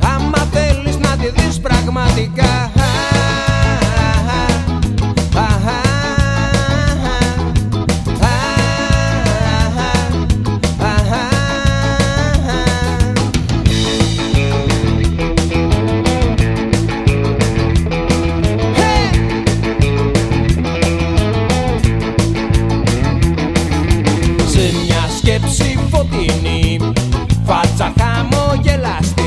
Αν θέλεις να τη δεις πραγματικά. Σε μια σκέψη φωτεινή φατζάρια. Last.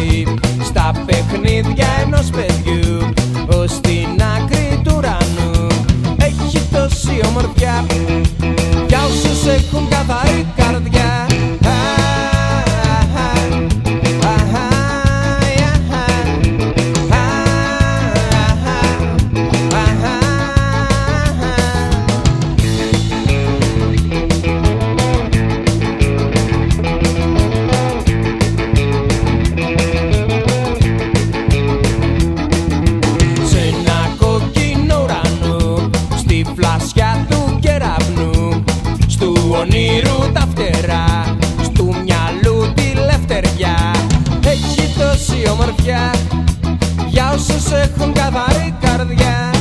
λόγια για όσους έχουν καθαρή καρδιά.